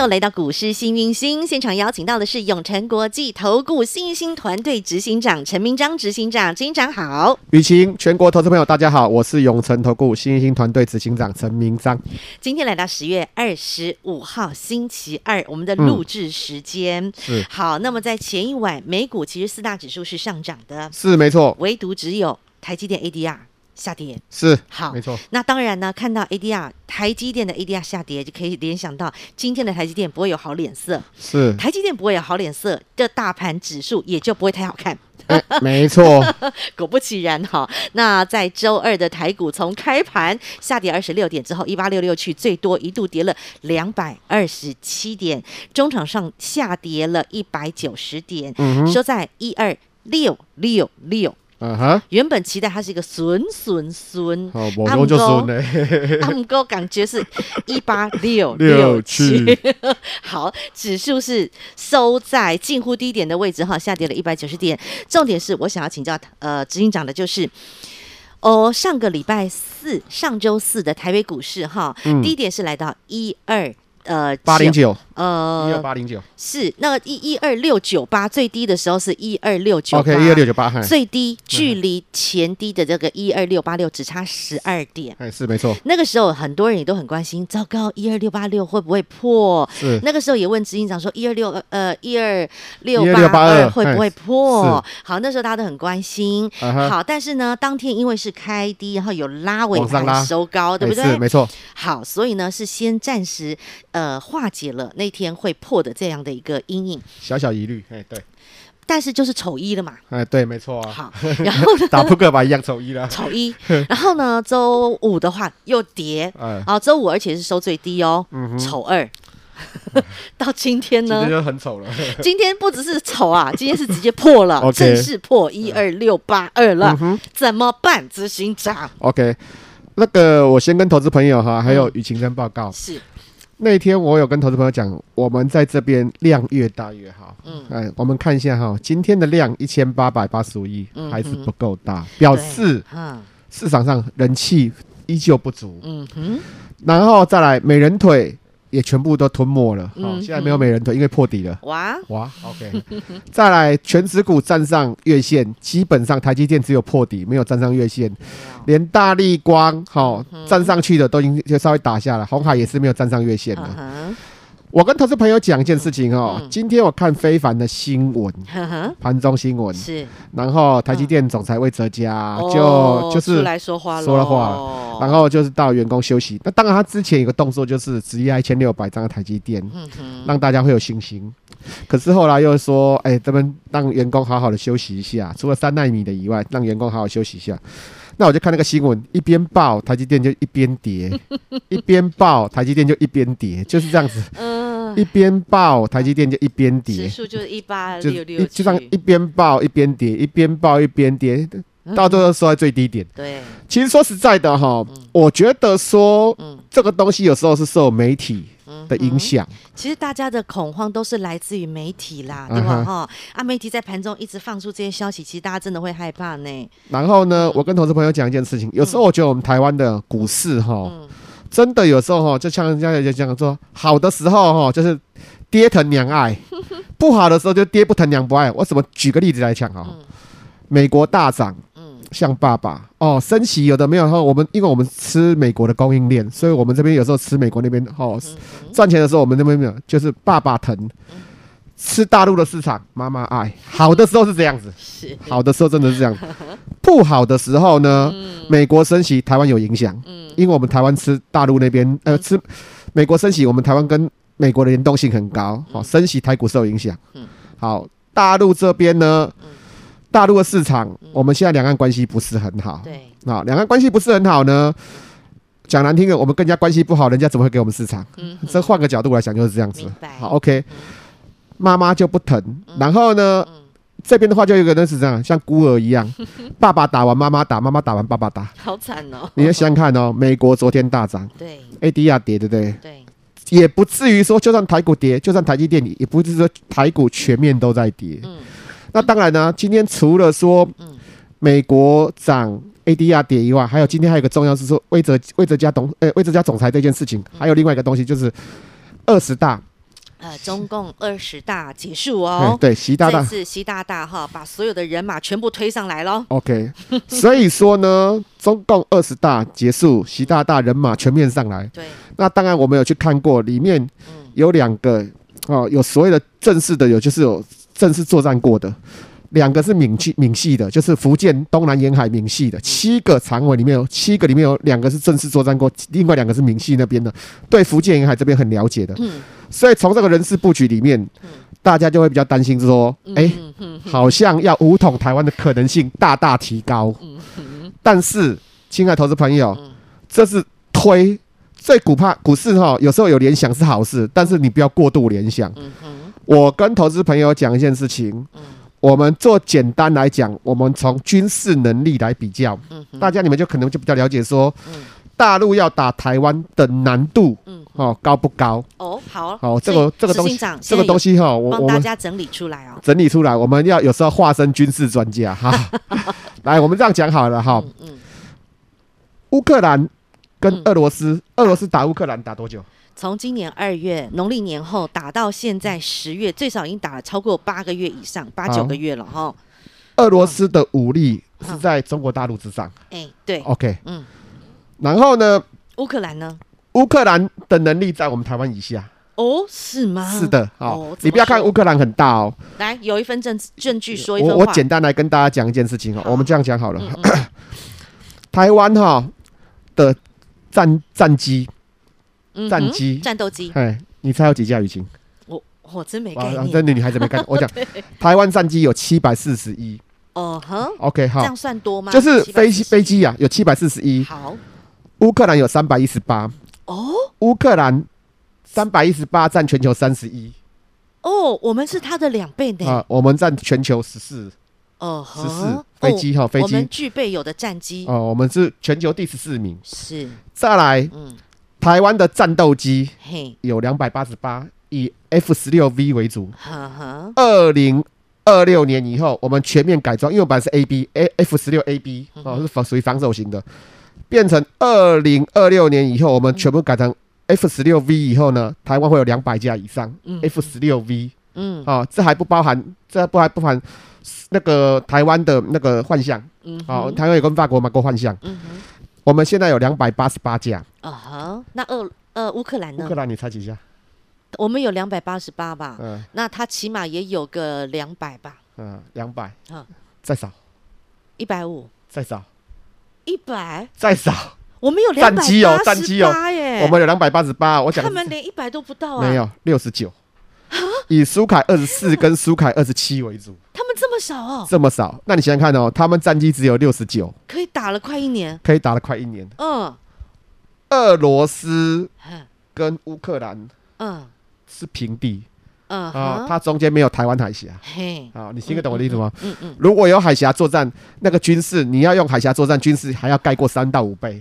朋友来到股市幸运星现场，邀请到的是永诚国际投顾幸运星团队执行长陈明章执行长，执行长好。雨晴，全国投资朋友大家好，我是永诚投顾幸运星团队执行长陈明章。今天来到十月二十五号星期二，我们的录制时间、嗯、是好。那么在前一晚，美股其实四大指数是上涨的，是没错，唯独只有台积电 ADR。下跌是好，没错。那当然呢，看到 ADR 台积电的 ADR 下跌，就可以联想到今天的台积电不会有好脸色。是台积电不会有好脸色，这大盘指数也就不会太好看。欸、没错，果不其然哈。那在周二的台股从开盘下跌二十六点之后，一八六六去，最多一度跌了两百二十七点，中场上下跌了一百九十点，嗯、收在一二六六六。嗯哼，原本期待它是一个顺顺顺，好，我用就顺嘞。他们给我感觉是一八六六七，好，指数是收在近乎低点的位置哈，下跌了一百九十点。重点是我想要请教呃执行长的就是，哦，上个礼拜四，上周四的台北股市哈，嗯、低点是来到一二。呃，八零九，呃，一二八零九是那个一一二六九八最低的时候是一二六九八，OK，一二六九八，最低距离前低的这个一二六八六只差十二点，哎，是没错。那个时候很多人也都很关心，糟糕，一二六八六会不会破？是那个时候也问执行长说，一二六呃一二六八二会不会破？好，那时候大家都很关心。好，但是呢，当天因为是开低，然后有拉尾盘收高，对不对？是没错。好，所以呢是先暂时。呃，化解了那天会破的这样的一个阴影，小小疑虑，哎，对，但是就是丑一了嘛，哎，对，没错啊。好，然后 打扑克牌一样丑一了，丑一。然后呢，周五的话又跌，哎，好，周五而且是收最低哦，嗯，丑二。到今天呢，今天就很丑了。今天不只是丑啊，今天是直接破了，正式破一二六八二了，怎么办，执行长？OK，那个我先跟投资朋友哈，还有雨晴跟报告。是。那天我有跟投资朋友讲，我们在这边量越大越好。嗯，哎，我们看一下哈，今天的量一千八百八十五亿，还是不够大，表示市场上人气依旧不足。嗯哼，然后再来美人腿。也全部都吞没了，好、嗯哦，现在没有美人腿，因为破底了。哇哇，OK。再来，全指股站上月线，基本上台积电只有破底，没有站上月线。连大力光，好、哦嗯、站上去的都已经就稍微打下了，红海也是没有站上月线的。嗯我跟投资朋友讲一件事情哦，今天我看非凡的新闻，盘中新闻是，然后台积电总裁魏哲家就就是出来说话说了话，然后就是到员工休息。那当然他之前有个动作就是直压一千六百张的台积电，让大家会有信心。可是后来又说，哎，这边让员工好好的休息一下，除了三纳米的以外，让员工好好休息一下。那我就看那个新闻，一边报台积电就一边跌，一边报台积电就一边跌，就是这样子。一边爆台积电就一边跌，指数就是一八六六，就这样一边报一边跌，一边报一边跌，到最后收在最低点。对，其实说实在的哈，我觉得说，这个东西有时候是受媒体的影响。其实大家的恐慌都是来自于媒体啦，对吧？哈，啊，媒体在盘中一直放出这些消息，其实大家真的会害怕呢。然后呢，我跟投资朋友讲一件事情，有时候我觉得我们台湾的股市哈。真的有时候哈，就像人家也讲说，好的时候哈，就是爹疼娘爱；不好的时候就爹不疼娘不爱。我怎么举个例子来讲哈？美国大涨，像爸爸哦，升息有的没有。然后我们因为我们吃美国的供应链，所以我们这边有时候吃美国那边哦，赚钱的时候我们那边没有，就是爸爸疼；吃大陆的市场，妈妈爱。好的时候是这样子，好的时候真的是这样。不好的时候呢，美国升息，台湾有影响。嗯因为我们台湾吃大陆那边，呃，吃美国升息，我们台湾跟美国的联动性很高，好，升息台股受影响。嗯好，大陆这边呢，大陆的市场，我们现在两岸关系不是很好。对，啊，两岸关系不是很好呢，讲难听的，我们跟人家关系不好，人家怎么会给我们市场？嗯这换个角度来讲就是这样子。好，OK。妈妈就不疼。然后呢，这边的话就有一个人是这样，像孤儿一样，爸爸打完妈妈打，妈妈打完爸爸打，好惨哦。你要想想看哦，美国昨天大涨，对，ADR 跌，对不对？对，也不至于说，就算台股跌，就算台积电，也不是说台股全面都在跌。嗯，那当然呢，今天除了说，美国涨。ADR 跌以外，还有今天还有一个重要是说魏哲魏哲家董呃魏哲家总裁这件事情，还有另外一个东西就是二十大，呃中共二十大结束哦，对习大大是习大大哈把所有的人马全部推上来喽。OK，所以说呢，中共二十大结束，习大大人马全面上来。对，那当然我们有去看过，里面有两个哦，有所谓的正式的，有就是有正式作战过的。两个是闽系闽系的，就是福建东南沿海闽系的。七个常委里面有七个里面有两个是正式作战过，另外两个是闽系那边的，对福建沿海这边很了解的。嗯，所以从这个人事布局里面，大家就会比较担心说，哎，好像要武统台湾的可能性大大提高。但是，亲爱投资朋友，这是推，最股怕股市哈，有时候有联想是好事，但是你不要过度联想。我跟投资朋友讲一件事情。我们做简单来讲，我们从军事能力来比较，大家你们就可能就比较了解说，大陆要打台湾的难度，嗯哦高不高？哦好，好这个这个东西，这个东西哈，我帮大家整理出来哦，整理出来，我们要有时候化身军事专家哈。来，我们这样讲好了哈。嗯乌克兰跟俄罗斯，俄罗斯打乌克兰打多久？从今年二月农历年后打到现在十月，最少已经打了超过八个月以上，八九个月了哈。俄罗斯的武力是在中国大陆之上。哎，对，OK，嗯。然后呢？乌克兰呢？乌克兰的能力在我们台湾以下。哦，是吗？是的，好，你不要看乌克兰很大哦。来，有一份证证据说一份话。我我简单来跟大家讲一件事情哈，我们这样讲好了。台湾哈的战战机。战机、战斗机，哎，你猜有几架？雨晴，我我真没概念。这女孩子没看，我讲 台湾战机有七百四十一。哦哼，OK，好，这样算多吗？就是飞机飞机呀，有七百四十一。好，乌克兰有三百一十八。哦，乌克兰三百一十八占全球三十一。哦，我们是它的两倍呢。啊，我们占全球十四。哦，十四飞机哈，飞机我们具备有的战机。哦，我们是全球第十四名。是，再来，嗯。台湾的战斗机有两百八十八，以 F 十六 V 为主。二零二六年以后，我们全面改装，因为我本来是 A B A F 十六 A B 哦，是防属于防守型的，变成二零二六年以后，我们全部改成 F 十六 V 以后呢，台湾会有两百架以上 F 十六 V。嗯，哦，这还不包含，这不还不含那个台湾的那个幻象。嗯，哦，台湾有跟法国买过幻象。嗯我们现在有两百八十八架。啊哈，那俄呃乌克兰呢？乌克兰你猜几架？我们有两百八十八吧。嗯。那他起码也有个两百吧。嗯，两百。嗯。再少。一百五。再少。一百。再少。我们有两百八十八耶。我们有两百八十八，我讲。他们连一百都不到啊。没有，六十九。以苏凯二十四跟苏凯二十七为主。这么少哦？这么少？那你想想看哦，他们战绩只有六十九，可以打了快一年，可以打了快一年。嗯。俄罗斯跟乌克兰，嗯，是平地。嗯啊，它中间没有台湾海峡。嘿，好，你听得懂我的意思吗？嗯嗯。如果有海峡作战，那个军事你要用海峡作战，军事还要盖过三到五倍。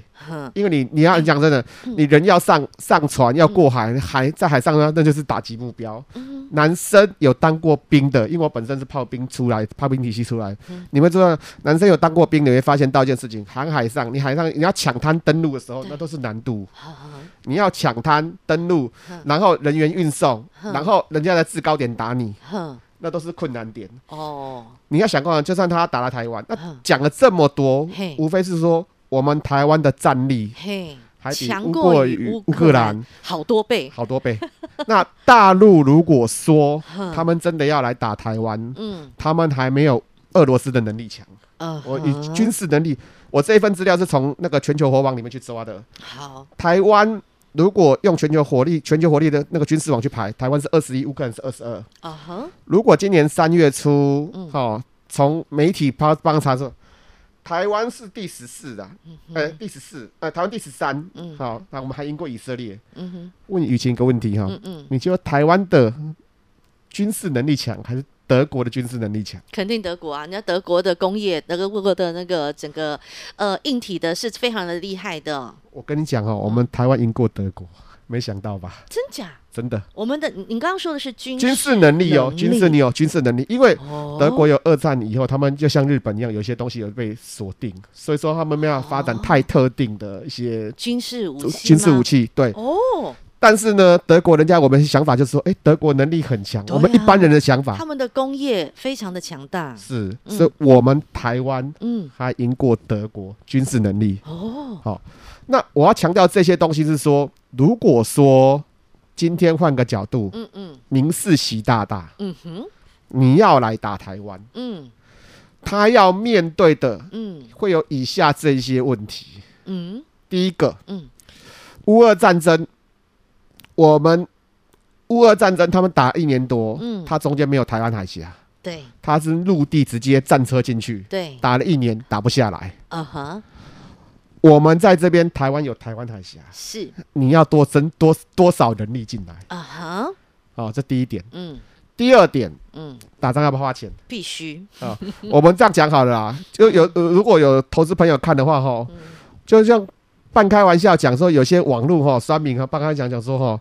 因为你你要讲真的，你人要上上船要过海，海在海上呢，那就是打击目标。男生有当过兵的，因为我本身是炮兵出来，炮兵体系出来。你们知道，男生有当过兵，你会发现到一件事情：航海上，你海上你要抢滩登陆的时候，那都是难度。你要抢滩登陆，然后人员运送，然后人家在制高点打你，那都是困难点。哦，你要想过，就算他打了台湾，那讲了这么多，无非是说我们台湾的战力，还强过于乌克兰好多倍，好多倍。那大陆如果说他们真的要来打台湾，嗯，他们还没有俄罗斯的能力强。嗯，我以军事能力，我这一份资料是从那个全球火网里面去抓的。好，台湾。如果用全球火力、全球火力的那个军事网去排，台湾是二十一，乌克兰是二十二。啊哈。如果今年三月初，哦，从媒体帮帮查说，台湾是第十四的，哎，第十四，呃，台湾第十三。嗯。好，那我们还赢过以色列。嗯哼。问雨晴一个问题哈，嗯嗯，你觉得台湾的军事能力强，还是德国的军事能力强？肯定德国啊！你看德国的工业，德国的那个整个呃硬体的是非常的厉害的。我跟你讲哦，我们台湾赢过德国，没想到吧？真假？真的。我们的你刚刚说的是军军事能力哦，军事你有军事能力，因为德国有二战以后，他们就像日本一样，有些东西有被锁定，所以说他们没有发展太特定的一些军事武器。军事武器对哦。但是呢，德国人家我们想法就是说，哎，德国能力很强。我们一般人的想法，他们的工业非常的强大。是，所以我们台湾嗯。还赢过德国军事能力。哦。好，那我要强调这些东西是说，如果说今天换个角度，嗯嗯，您是习大大，嗯哼，你要来打台湾，嗯，他要面对的，嗯，会有以下这一些问题，嗯，第一个，嗯，乌俄战争。我们乌俄战争，他们打一年多，嗯，他中间没有台湾海峡，对，他是陆地直接战车进去，对，打了一年打不下来，啊哈，我们在这边台湾有台湾海峡，是，你要多增多多少人力进来，啊哈，好，这第一点，嗯，第二点，嗯，打仗要不要花钱？必须。啊，我们这样讲好了啦，就有如果有投资朋友看的话，哈，就像。半开玩笑讲说，有些网络哈酸民哈，半开讲讲说哈，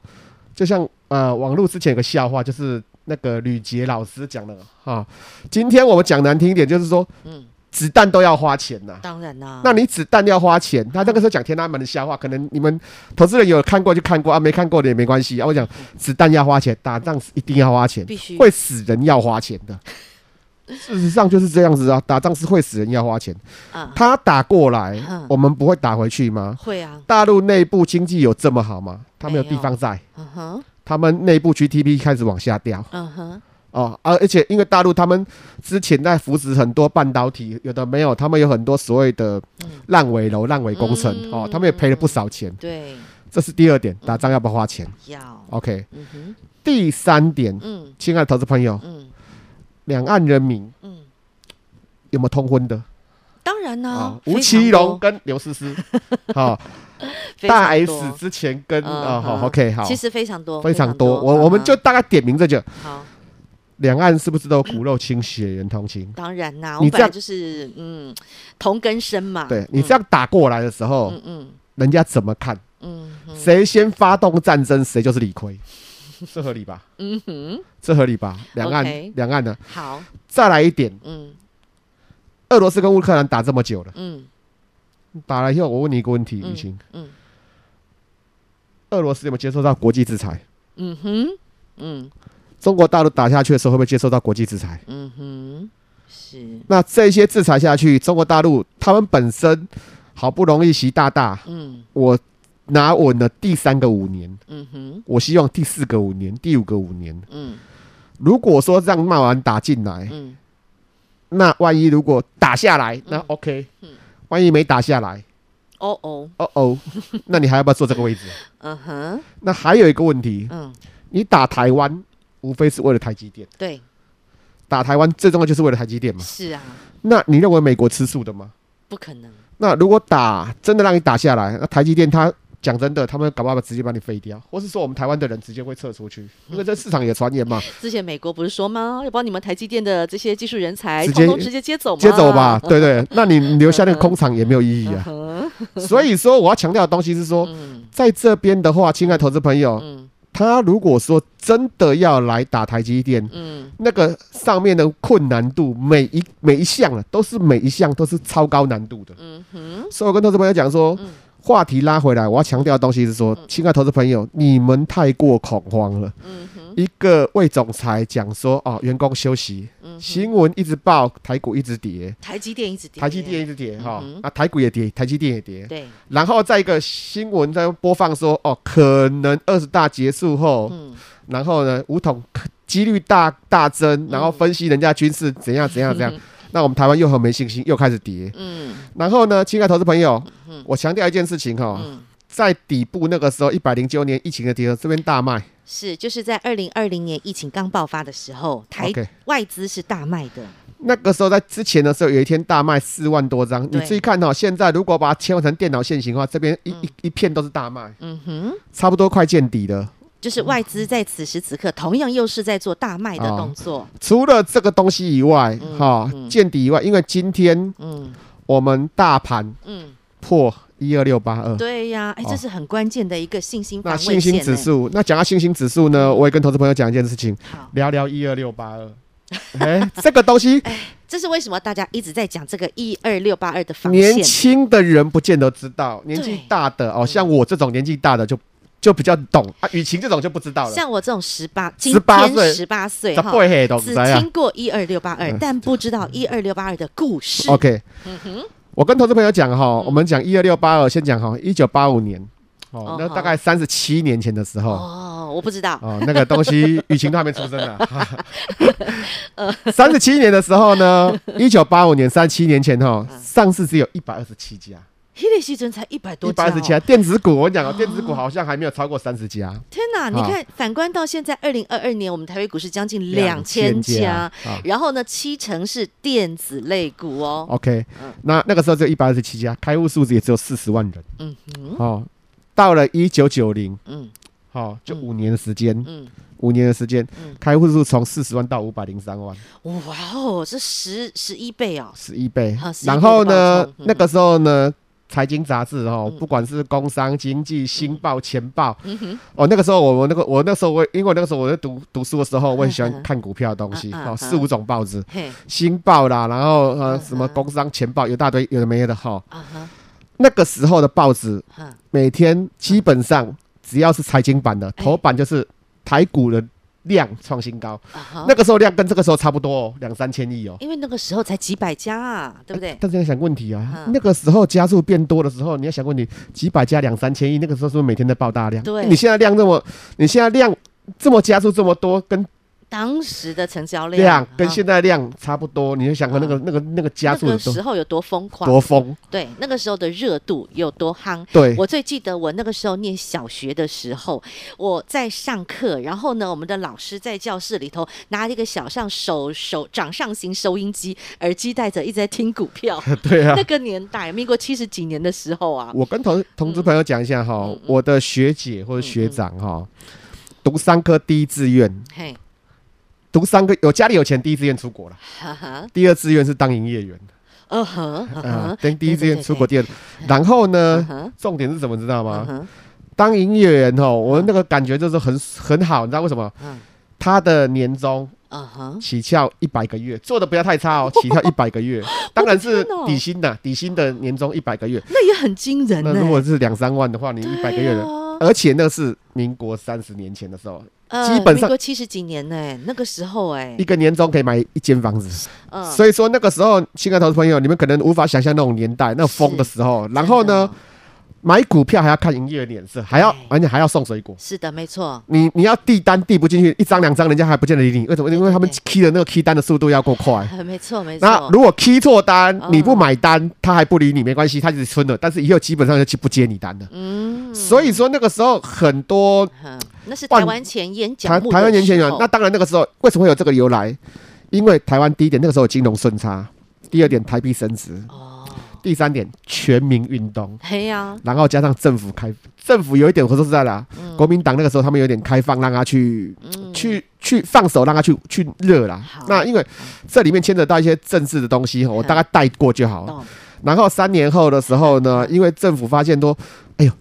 就像呃网络之前有个笑话，就是那个吕杰老师讲的哈。今天我们讲难听一点，就是说，嗯，子弹都要花钱呐。当然啦。那你子弹要花钱，他那个时候讲天安门的笑话，可能你们投资人有看过就看过啊，没看过的也没关系啊。我讲子弹要花钱，打仗是一定要花钱，必须会死人要花钱的。事实上就是这样子啊，打仗是会死人，要花钱。啊，他打过来，我们不会打回去吗？会啊。大陆内部经济有这么好吗？他们有地方债。嗯哼。他们内部 GDP 开始往下掉。嗯哼。哦，而而且因为大陆他们之前在扶持很多半导体，有的没有，他们有很多所谓的烂尾楼、烂尾工程。哦，他们也赔了不少钱。对。这是第二点，打仗要不要花钱？要。OK。嗯哼。第三点，嗯，亲爱的投资朋友，嗯。两岸人民，嗯，有没有通婚的？当然啦，吴奇隆跟刘诗诗，好，大 S 之前跟啊，好，OK，好，其实非常多，非常多。我我们就大概点名这就好。两岸是不是都骨肉亲、血缘同亲？当然啦，你这样就是嗯，同根生嘛。对你这样打过来的时候，嗯嗯，人家怎么看？嗯，谁先发动战争，谁就是理亏。这合理吧？嗯哼，这合理吧？两岸，两岸的。好，再来一点。嗯，俄罗斯跟乌克兰打这么久了。嗯，打了以后，我问你一个问题，雨晴。嗯，俄罗斯有没有接受到国际制裁？嗯哼，嗯，中国大陆打下去的时候，会不会接受到国际制裁？嗯哼，是。那这些制裁下去，中国大陆他们本身好不容易习大大，嗯，我。拿稳了第三个五年，嗯哼，我希望第四个五年、第五个五年，嗯，如果说让骂完打进来，嗯，那万一如果打下来，那 OK，嗯，万一没打下来，哦哦，哦哦，那你还要不要坐这个位置？嗯哼，那还有一个问题，嗯，你打台湾无非是为了台积电，对，打台湾最重要就是为了台积电嘛，是啊，那你认为美国吃素的吗？不可能。那如果打真的让你打下来，那台积电它。讲真的，他们搞不好直接把你废掉，或是说我们台湾的人直接会撤出去，因为这市场也传言嘛。之前美国不是说吗？要把你们台积电的这些技术人才直接直接接走吗？接走吧，对对，那你留下那个空场也没有意义啊。所以说，我要强调的东西是说，在这边的话，亲爱的投资朋友，他如果说真的要来打台积电，嗯，那个上面的困难度，每一每一项啊，都是每一项都是超高难度的。嗯哼，所以我跟投资朋友讲说。话题拉回来，我要强调的东西是说，亲爱的投资朋友，你们太过恐慌了。一个魏总裁讲说，哦，员工休息，新闻一直报，台股一直跌，台积电一直跌，台积电一直跌，哈，啊，台股也跌，台积电也跌，对。然后再一个新闻在播放说，哦，可能二十大结束后，然后呢，五统几率大大增，然后分析人家军事怎样怎样怎样。那我们台湾又很没信心，又开始跌。嗯，然后呢，亲爱的投资朋友，嗯、我强调一件事情哈，嗯、在底部那个时候，一百零九年疫情的跌，这边大卖。是，就是在二零二零年疫情刚爆发的时候，台外资是大卖的。那个时候在之前的时候，有一天大卖四万多张。你注意看哈，现在如果把它切换成电脑线型的话，这边一、嗯、一一片都是大卖。嗯哼，差不多快见底了。就是外资在此时此刻同样又是在做大卖的动作。哦、除了这个东西以外，哈、嗯，见、哦、底以外，因为今天，嗯，我们大盘，嗯，破一二六八二。对呀，哎，这是很关键的一个信心、欸。那信心指数，那讲到信心指数呢，我也跟投资朋友讲一件事情，好聊聊一二六八二。哎，这个东西，哎，这是为什么大家一直在讲这个一二六八二的防线？年轻的人不见得知道，年纪大的哦，像我这种年纪大的就。就比较懂啊，雨晴这种就不知道了。像我这种十八、十八岁、十八岁哈，只听过一二六八二，但不知道一二六八二的故事。OK，嗯哼，我跟投资朋友讲哈，我们讲一二六八二，先讲哈，一九八五年。哦，那大概三十七年前的时候。哦，我不知道。哦，那个东西 雨晴都还没出生呢。三十七年的时候呢，一九八五年三十七年前哈，上市只有一百二十七家。黑利息准才一百多家，一百二十家电子股，我跟你讲哦，电子股好像还没有超过三十家。天哪，你看，反观到现在二零二二年，我们台北股市将近两千家，然后呢，七成是电子类股哦。OK，那那个时候就一百二十七家，开户数字也只有四十万人。嗯哼，哦，到了一九九零，嗯，好，就五年的时间，嗯，五年的时间，开户数从四十万到五百零三万。哇哦，这十十一倍哦，十一倍。然后呢，那个时候呢？财经杂志哦，不管是工商经济、新报、钱报，哦，那个时候我我那个我那时候我因为那个时候我在读读书的时候，我很喜欢看股票的东西哦，四五种报纸，新报啦，然后呃什么工商、钱报，有大堆有的没的哈。那个时候的报纸，每天基本上只要是财经版的头版就是台股的。量创新高，uh huh. 那个时候量跟这个时候差不多哦，两三千亿哦。因为那个时候才几百家啊，对不对？但是要想问题啊，uh. 那个时候加速变多的时候，你要想问题，几百家两三千亿，那个时候是不是每天在爆大量？对，你现在量这么，你现在量这么加速这么多，跟。当时的成交量，量跟现在量差不多，你就想看那个那个那个加速的时候有多疯狂，多疯。对，那个时候的热度有多夯。对，我最记得我那个时候念小学的时候，我在上课，然后呢，我们的老师在教室里头拿一个小上手手掌上型收音机，耳机戴着，一直在听股票。对啊，那个年代，民国七十几年的时候啊。我跟同同志朋友讲一下哈，我的学姐或者学长哈，读三科第一志愿。嘿。读三个有家里有钱，第一志愿出国了。第二志愿是当营业员。嗯哼，等第一志愿出国，第二，然后呢，重点是什么？知道吗？当营业员哦，我那个感觉就是很很好，你知道为什么？他的年终，起跳一百个月，做的不要太差哦，起跳一百个月，当然是底薪的，底薪的年终一百个月，那也很惊人。那如果是两三万的话，你一百个月的，而且那是民国三十年前的时候。基本上七十几年呢，那个时候哎，一个年终可以买一间房子，所以说那个时候，亲爱的投资朋友，你们可能无法想象那种年代，那种疯的时候。然后呢，买股票还要看营业的脸色，还要而且还要送水果。是的，没错。你你要递单递不进去，一张两张，人家还不见得理你。为什么？因为他们 key 的那个 key 单的速度要够快。没错没错。那如果 key 错单，你不买单，他还不理你，没关系，他就是吞了。但是以后基本上就不接你单了。嗯。所以说那个时候很多。那是台湾钱淹脚目的时候。台湾年前那当然那个时候为什么会有这个由来？因为台湾第一点那个时候有金融顺差，第二点台币升值，哦，第三点全民运动，嘿呀，然后加上政府开，政府有一点我说实在的，国民党那个时候他们有点开放，让他去去去放手，让他去去热啦。那因为这里面牵扯到一些政治的东西，我大概带过就好。了。然后三年后的时候呢，因为政府发现说，哎呦。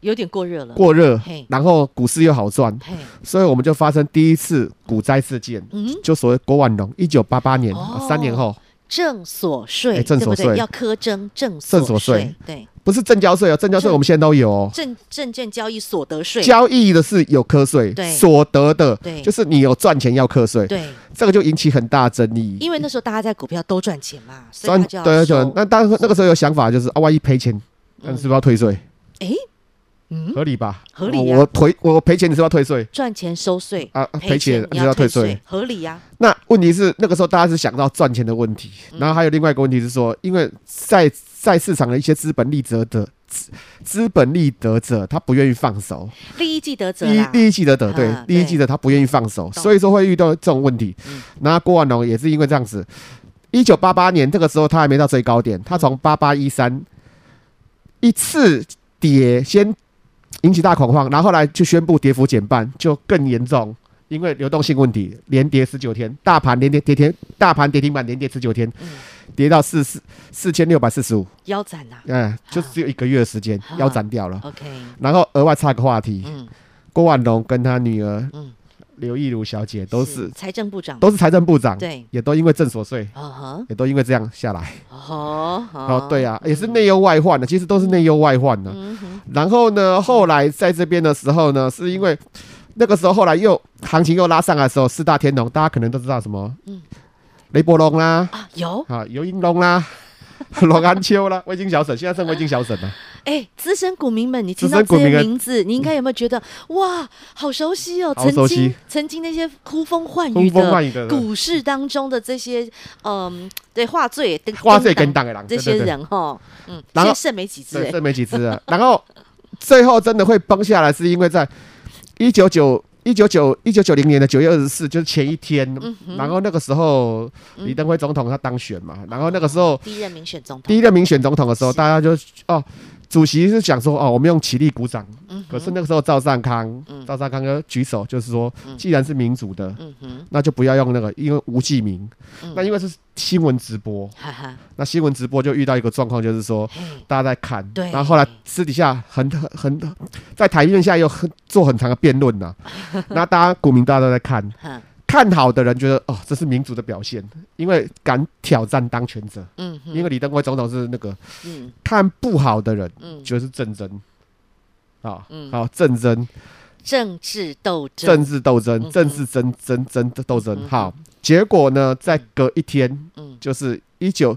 有点过热了，过热，然后股市又好赚，所以我们就发生第一次股灾事件，就所谓郭万隆，一九八八年三年后，证所税，正所税。要课征正所税，对，不是正交税哦，正交税我们现在都有哦，证证券交易所得税，交易的是有课税，对，所得的，对，就是你有赚钱要课税，对，这个就引起很大争议，因为那时候大家在股票都赚钱嘛，赚对对，那当那个时候有想法就是啊，万一赔钱，那是不是要退税？哎。合理吧？合理呀！我赔我赔钱，你是要退税？赚钱收税啊，赔钱你是要退税？合理呀。那问题是那个时候大家是想到赚钱的问题，然后还有另外一个问题是说，因为在在市场的一些资本利得的资资本利得者，他不愿意放手，利益既得者，利利益既得者，对，利益既得他不愿意放手，所以说会遇到这种问题。那郭万龙也是因为这样子，一九八八年这个时候他还没到最高点，他从八八一三一次跌先。引起大恐慌，然后后来就宣布跌幅减半，就更严重，因为流动性问题，连跌十九天，大盘连跌跌天，大盘跌停板连跌十九天，嗯、跌到四四四千六百四十五，腰斩啊，哎，就只有一个月的时间，腰斩掉了。OK，然后额外插个话题，嗯，郭万龙跟他女儿，嗯。刘益如小姐都是财政部长，都是财政部长，对，也都因为正所税，也都因为这样下来。哦哦，对啊，也是内忧外患的，其实都是内忧外患的。然后呢，后来在这边的时候呢，是因为那个时候后来又行情又拉上来的时候，四大天龙大家可能都知道什么，雷伯龙啦，啊有。啊游英龙啦。罗安秋啦，威金小沈，现在剩威金小沈了。哎，资深股民们，你听到这些名字，你应该有没有觉得哇，好熟悉哦？曾经，曾经那些呼风唤雨的股市当中的这些，嗯，对，话最话最跟党的人，这些人哈，嗯，然后剩没几只，剩没几只啊。然后最后真的会崩下来，是因为在 一九九。一九九一九九零年的九月二十四，就是前一天，嗯、然后那个时候李登辉总统他当选嘛，嗯、然后那个时候第一任民选总统，第一任民选总统的时候，大家就哦。主席是想说哦，我们用起立鼓掌。嗯、可是那个时候赵善康，赵少、嗯、康就举手，就是说，既然是民主的，那就不要用那个，因为无记名。嗯、那因为是新闻直播，哈哈那新闻直播就遇到一个状况，就是说嘿大家在看，对然后后来私底下很很很在台面下又很做很长的辩论呐。那大家股民大家都在看。看好的人觉得哦，这是民主的表现，因为敢挑战当权者。嗯哼，因为李登辉总统是那个，嗯，看不好的人，嗯，觉得是政争，啊，嗯，好，政争，政治斗争，政治斗争，政治争争争的斗争。好，结果呢，再隔一天，嗯，就是一九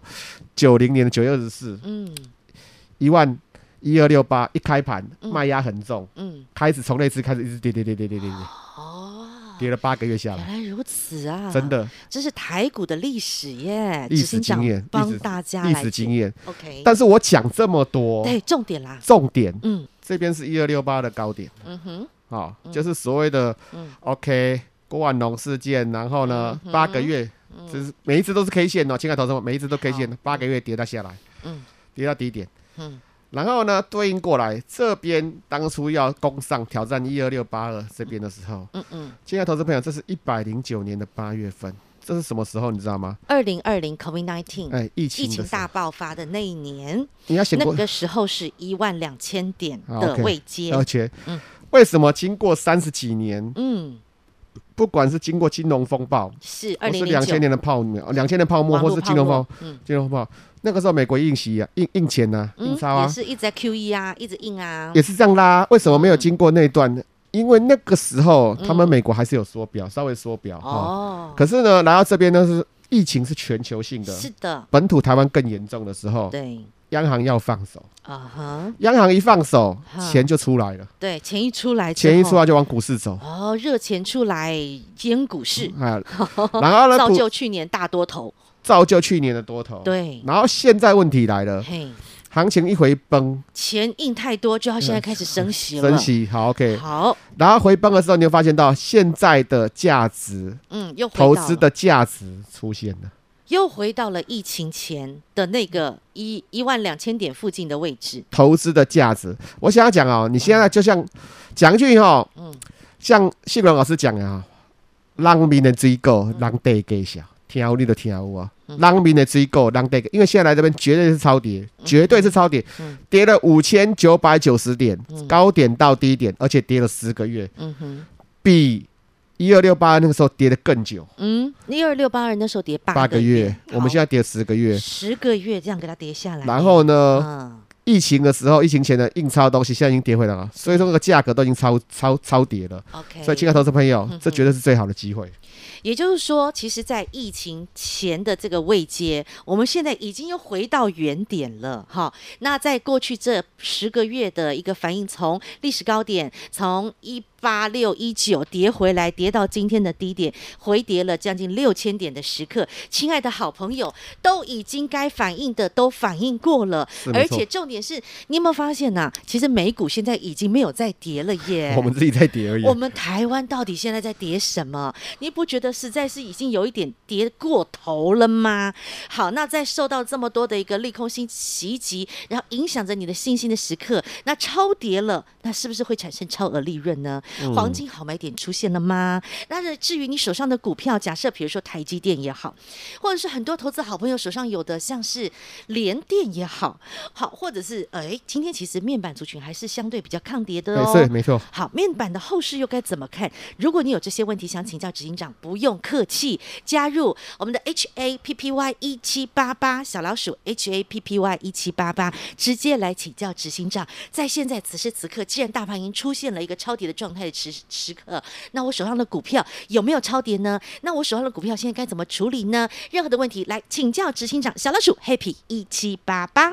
九零年的九月二十四，嗯，一万一二六八一开盘，卖压很重，嗯，开始从那次开始一直跌跌跌跌跌跌跌。跌了八个月下来，原来如此啊！真的，这是台股的历史耶，历史经验，帮大家历史经验。OK，但是我讲这么多，对，重点啦，重点，嗯，这边是一二六八的高点，嗯哼，好，就是所谓的 OK 郭万龙事件，然后呢，八个月，就是每一次都是 K 线哦，亲爱的投资者，每一次都 K 线，八个月跌到下来，嗯，跌到低点，嗯。然后呢，对应过来这边当初要攻上挑战一二六八二这边的时候，嗯嗯，亲爱的投资朋友，这是一百零九年的八月份，这是什么时候你知道吗？二零二零 COVID nineteen，哎，疫情疫情大爆发的那一年，你要写那个时候是一万两千点的位阶，而且，嗯，为什么经过三十几年，嗯，不管是经过金融风暴，是二零两千年的泡沫，两千年泡沫，或是金融风，嗯，金融风暴。那个时候美国印息啊，印印钱呐，印钞啊，也是一直在 QE 啊，一直印啊，也是这样啦。为什么没有经过那段？因为那个时候他们美国还是有缩表，稍微缩表哦。可是呢，来到这边呢是疫情是全球性的，是的，本土台湾更严重的时候，对，央行要放手。啊哈，央行一放手，钱就出来了，对，钱一出来，钱一出来就往股市走，哦，热钱出来淹股市，啊，然后呢，造就去年大多头。造就去年的多头，对，然后现在问题来了，嘿，行情一回崩，钱印太多，就要现在开始升息了。升息，好，OK，好，然后回崩的时候，你会发现到现在的价值，嗯，又投资的价值出现了，又回到了疫情前的那个一一万两千点附近的位置。投资的价值，我想要讲哦，你现在就像讲一句哈，嗯，像信荣老师讲的啊，让民的追购，让地给小。听你的听啊，人民的追购，让这个，因为现在来这边绝对是超跌，绝对是超跌，跌了五千九百九十点，高点到低点，而且跌了十个月，嗯比一二六八那个时候跌的更久。嗯，一二六八二那时候跌八八个月，我们现在跌十个月，十个月这样给它跌下来。然后呢，疫情的时候，疫情前的印钞东西现在已经跌回来了，所以说那个价格都已经超超超跌了。OK，所以亲爱的投资朋友，这绝对是最好的机会。也就是说，其实，在疫情前的这个位阶，我们现在已经又回到原点了，哈。那在过去这十个月的一个反应，从历史高点从一八六一九跌回来，跌到今天的低点，回跌了将近六千点的时刻。亲爱的好朋友，都已经该反应的都反应过了，而且重点是你有没有发现呐、啊？其实美股现在已经没有再跌了耶，我们自己在跌而已。我们台湾到底现在在跌什么？你不觉得实在是已经有一点跌过头了吗？好，那在受到这么多的一个利空性袭击，然后影响着你的信心的时刻，那超跌了，那是不是会产生超额利润呢？黄金好买点出现了吗？那至于你手上的股票，假设比如说台积电也好，或者是很多投资好朋友手上有的像是联电也好，好，或者是哎，今天其实面板族群还是相对比较抗跌的哦。对，没错。好，面板的后市又该怎么看？如果你有这些问题想请教执行长，不用客气，加入我们的 H A P P Y 一七八八小老鼠 H A P P Y 一七八八，直接来请教执行长。在现在此时此刻，既然大盘已经出现了一个超跌的状态的时时刻，那我手上的股票有没有超跌呢？那我手上的股票现在该怎么处理呢？任何的问题来请教执行长，小老鼠 Happy 一七八八。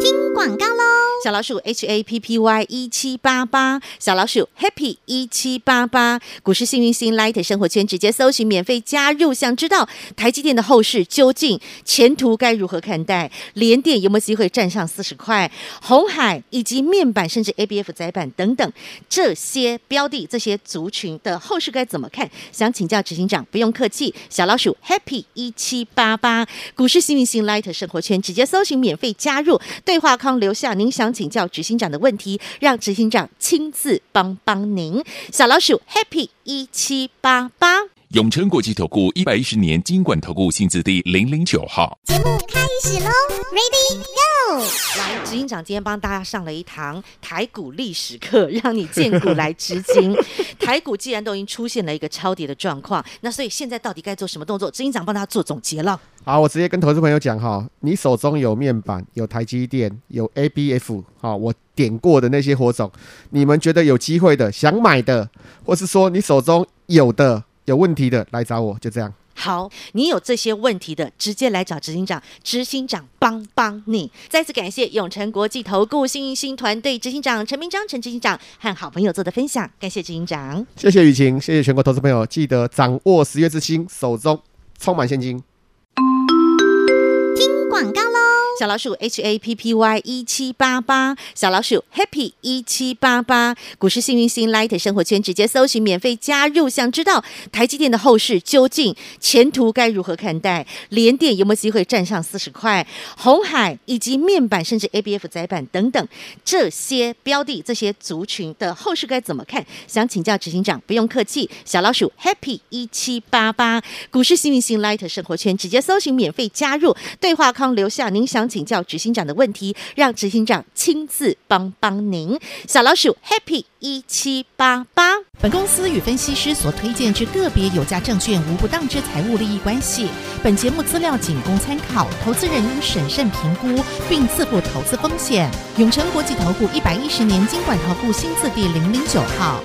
听广告喽。小老鼠 H A P P Y 一七八八，小老鼠 Happy 一七八八，股市幸运星 Light 生活圈直接搜寻免费加入。想知道台积电的后市究竟前途该如何看待？联电有没有机会站上四十块？红海以及面板甚至 A B F 载板等等这些标的、这些族群的后市该怎么看？想请教执行长，不用客气。小老鼠 Happy 一七八八，股市幸运星 Light 生活圈直接搜寻免费加入，对话留下您想请教执行长的问题，让执行长亲自帮帮您。小老鼠 Happy 一七八八，永诚国际投顾一百一十年金管投顾新字第零零九号。节目开始喽，Ready Go！来，执行长今天帮大家上了一堂台股历史课，让你见股来知金。台股既然都已经出现了一个超跌的状况，那所以现在到底该做什么动作？执行长帮他做总结了。好，我直接跟投资朋友讲哈，你手中有面板、有台积电、有 ABF，好，我点过的那些火种，你们觉得有机会的、想买的，或是说你手中有的有问题的，来找我，就这样。好，你有这些问题的，直接来找执行长，执行长帮帮你。再次感谢永诚国际投顾幸运星团队执行长陈明章陈执行长和好朋友做的分享，感谢执行长，谢谢雨晴，谢谢全国投资朋友，记得掌握十月之星，手中充满现金。听广告喽！小老鼠 H A P P Y 一七八八，小老鼠 Happy 一七八八，股市幸运星 Light 生活圈直接搜寻免费加入。想知道台积电的后市究竟前途该如何看待？联电有没有机会站上四十块？红海以及面板甚至 A B F 载板等等这些标的、这些族群的后市该怎么看？想请教执行长，不用客气。小老鼠 Happy 一七八八，股市幸运星 Light 生活圈直接搜寻免费加入，对话框留下您想请教执行长的问题，让执行长亲自帮帮您。小老鼠 Happy 一七八八。本公司与分析师所推荐之个别有价证券无不当之财务利益关系。本节目资料仅供参考，投资人应审慎评估并自负投资风险。永诚国际投顾一百一十年金管投顾新字第零零九号。